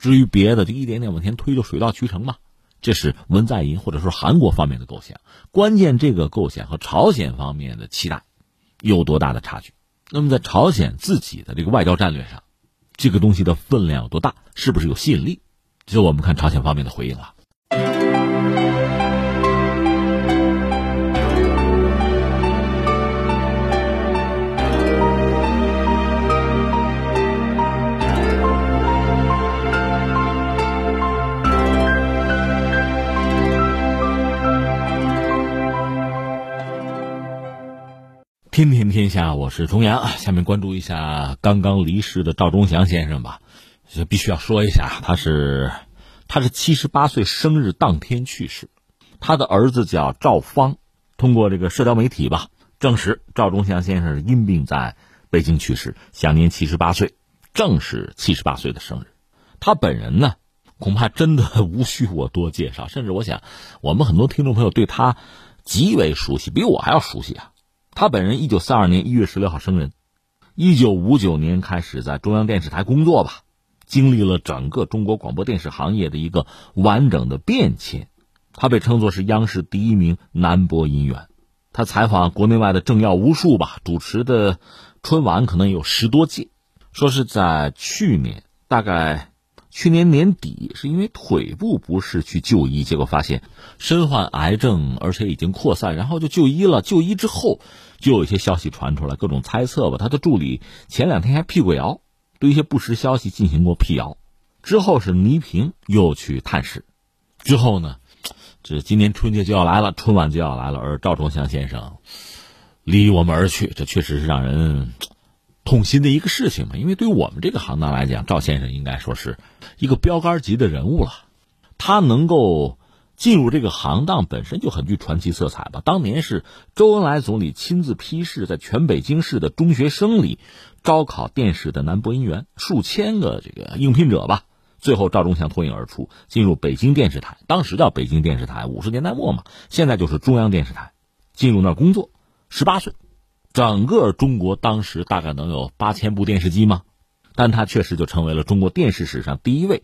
至于别的，就一点点往前推，就水到渠成嘛。这是文在寅或者说韩国方面的构想。关键这个构想和朝鲜方面的期待有多大的差距？那么在朝鲜自己的这个外交战略上，这个东西的分量有多大？是不是有吸引力？就我们看朝鲜方面的回应了。天天天下，我是重阳。下面关注一下刚刚离世的赵忠祥先生吧，就必须要说一下，他是他是七十八岁生日当天去世。他的儿子叫赵芳，通过这个社交媒体吧，证实赵忠祥先生是因病在北京去世，享年七十八岁，正是七十八岁的生日。他本人呢，恐怕真的无需我多介绍，甚至我想，我们很多听众朋友对他极为熟悉，比我还要熟悉啊。他本人一九四二年一月十六号生人，一九五九年开始在中央电视台工作吧，经历了整个中国广播电视行业的一个完整的变迁。他被称作是央视第一名男播音员，他采访国内外的政要无数吧，主持的春晚可能有十多届。说是在去年，大概。去年年底是因为腿部不适去就医，结果发现身患癌症，而且已经扩散，然后就就医了。就医之后，就有一些消息传出来，各种猜测吧。他的助理前两天还辟过谣，对一些不实消息进行过辟谣。之后是倪萍又去探视，之后呢，这今年春节就要来了，春晚就要来了，而赵忠祥先生离我们而去，这确实是让人。痛心的一个事情嘛，因为对于我们这个行当来讲，赵先生应该说是一个标杆级的人物了。他能够进入这个行当本身就很具传奇色彩吧。当年是周恩来总理亲自批示，在全北京市的中学生里招考电视的男播音员，数千个这个应聘者吧，最后赵忠祥脱颖而出，进入北京电视台，当时叫北京电视台，五十年代末嘛，现在就是中央电视台，进入那儿工作，十八岁。整个中国当时大概能有八千部电视机吗？但他确实就成为了中国电视史上第一位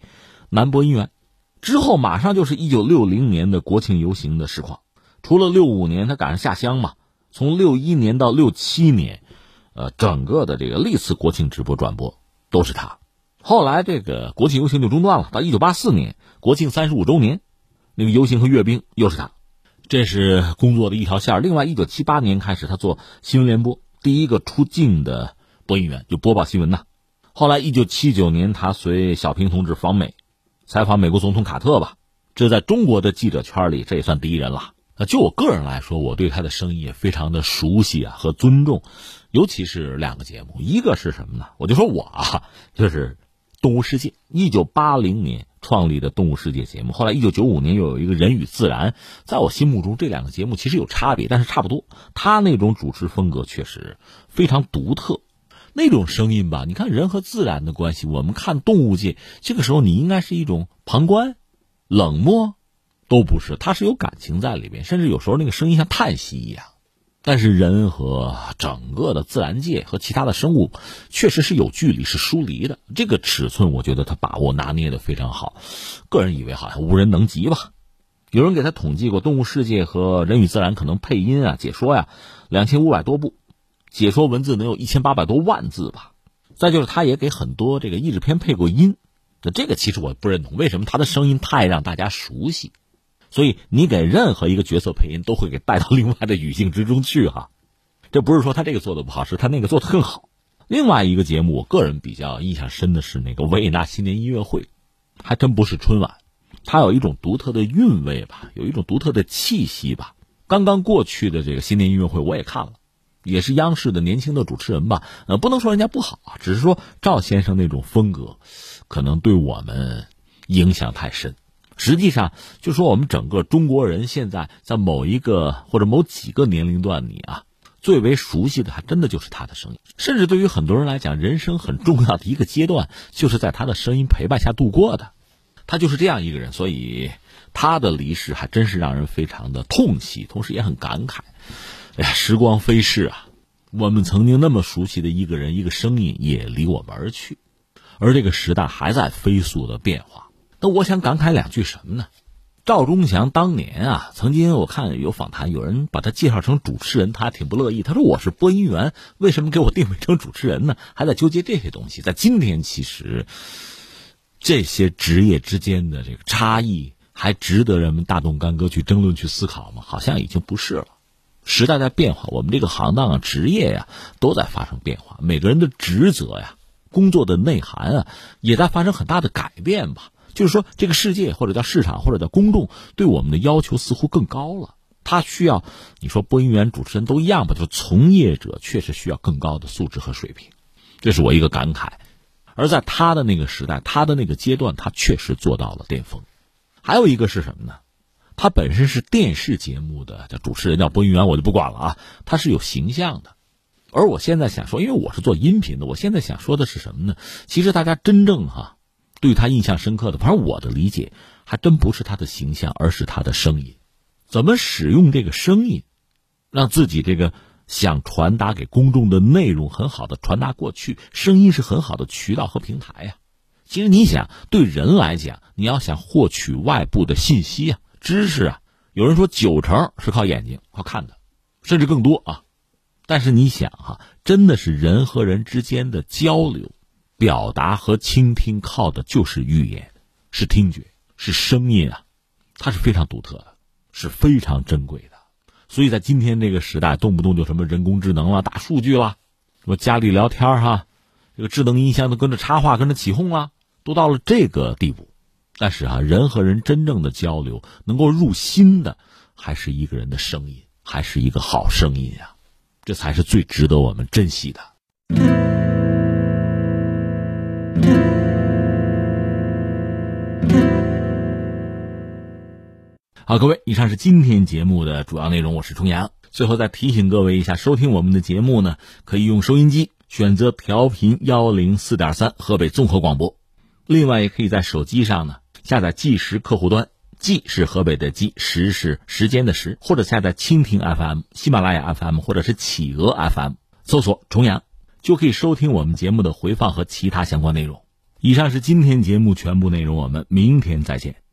男播音员。之后马上就是一九六零年的国庆游行的实况，除了六五年他赶上下乡嘛，从六一年到六七年，呃，整个的这个历次国庆直播转播都是他。后来这个国庆游行就中断了，到一九八四年国庆三十五周年，那个游行和阅兵又是他。这是工作的一条线另外，一九七八年开始，他做新闻联播，第一个出镜的播音员，就播报新闻呐。后来，一九七九年，他随小平同志访美，采访美国总统卡特吧。这在中国的记者圈里，这也算第一人了。就我个人来说，我对他的声音也非常的熟悉啊和尊重，尤其是两个节目，一个是什么呢？我就说我啊，就是《动物世界》，一九八零年。创立的《动物世界》节目，后来一九九五年又有一个人与自然，在我心目中这两个节目其实有差别，但是差不多。他那种主持风格确实非常独特，那种声音吧，你看人和自然的关系，我们看动物界，这个时候你应该是一种旁观、冷漠，都不是，他是有感情在里边，甚至有时候那个声音像叹息一样。但是人和整个的自然界和其他的生物，确实是有距离，是疏离的。这个尺寸，我觉得他把握拿捏的非常好。个人以为好像无人能及吧。有人给他统计过，《动物世界》和《人与自然》可能配音啊、解说呀，两千五百多部，解说文字能有一千八百多万字吧。再就是，他也给很多这个译制片配过音。那这个其实我不认同，为什么他的声音太让大家熟悉？所以你给任何一个角色配音，都会给带到另外的语境之中去哈。这不是说他这个做的不好，是他那个做的更好。另外一个节目，我个人比较印象深的是那个维也纳新年音乐会，还真不是春晚，它有一种独特的韵味吧，有一种独特的气息吧。刚刚过去的这个新年音乐会我也看了，也是央视的年轻的主持人吧，呃，不能说人家不好啊，只是说赵先生那种风格，可能对我们影响太深。实际上，就说我们整个中国人现在在某一个或者某几个年龄段里啊，最为熟悉的还真的就是他的声音。甚至对于很多人来讲，人生很重要的一个阶段，就是在他的声音陪伴下度过的。他就是这样一个人，所以他的离世还真是让人非常的痛惜，同时也很感慨。哎呀，时光飞逝啊，我们曾经那么熟悉的一个人、一个声音也离我们而去，而这个时代还在飞速的变化。那我想感慨两句什么呢？赵忠祥当年啊，曾经我看有访谈，有人把他介绍成主持人，他还挺不乐意。他说：“我是播音员，为什么给我定位成主持人呢？”还在纠结这些东西。在今天，其实这些职业之间的这个差异，还值得人们大动干戈去争论、去思考吗？好像已经不是了。时代在变化，我们这个行当啊、职业呀，都在发生变化。每个人的职责呀、工作的内涵啊，也在发生很大的改变吧。就是说，这个世界或者叫市场或者叫公众对我们的要求似乎更高了。他需要你说播音员、主持人都一样吧？就从业者确实需要更高的素质和水平，这是我一个感慨。而在他的那个时代，他的那个阶段，他确实做到了巅峰。还有一个是什么呢？他本身是电视节目的叫主持人，叫播音员，我就不管了啊。他是有形象的。而我现在想说，因为我是做音频的，我现在想说的是什么呢？其实大家真正哈。对他印象深刻的，反正我的理解还真不是他的形象，而是他的声音。怎么使用这个声音，让自己这个想传达给公众的内容很好的传达过去？声音是很好的渠道和平台呀。其实你想，对人来讲，你要想获取外部的信息啊、知识啊，有人说九成是靠眼睛、靠看的，甚至更多啊。但是你想哈，真的是人和人之间的交流。表达和倾听靠的就是语言，是听觉，是声音啊，它是非常独特的，是非常珍贵的。所以在今天这个时代，动不动就什么人工智能了、大数据了，什么家里聊天哈，这个智能音箱都跟着插话、跟着起哄了，都到了这个地步。但是啊，人和人真正的交流，能够入心的，还是一个人的声音，还是一个好声音呀，这才是最值得我们珍惜的。好，各位，以上是今天节目的主要内容。我是重阳。最后再提醒各位一下，收听我们的节目呢，可以用收音机选择调频幺零四点三河北综合广播，另外也可以在手机上呢下载计时客户端，计是河北的计，时是时间的时，或者下载蜻蜓 FM、喜马拉雅 FM 或者是企鹅 FM，搜索重阳。就可以收听我们节目的回放和其他相关内容。以上是今天节目全部内容，我们明天再见。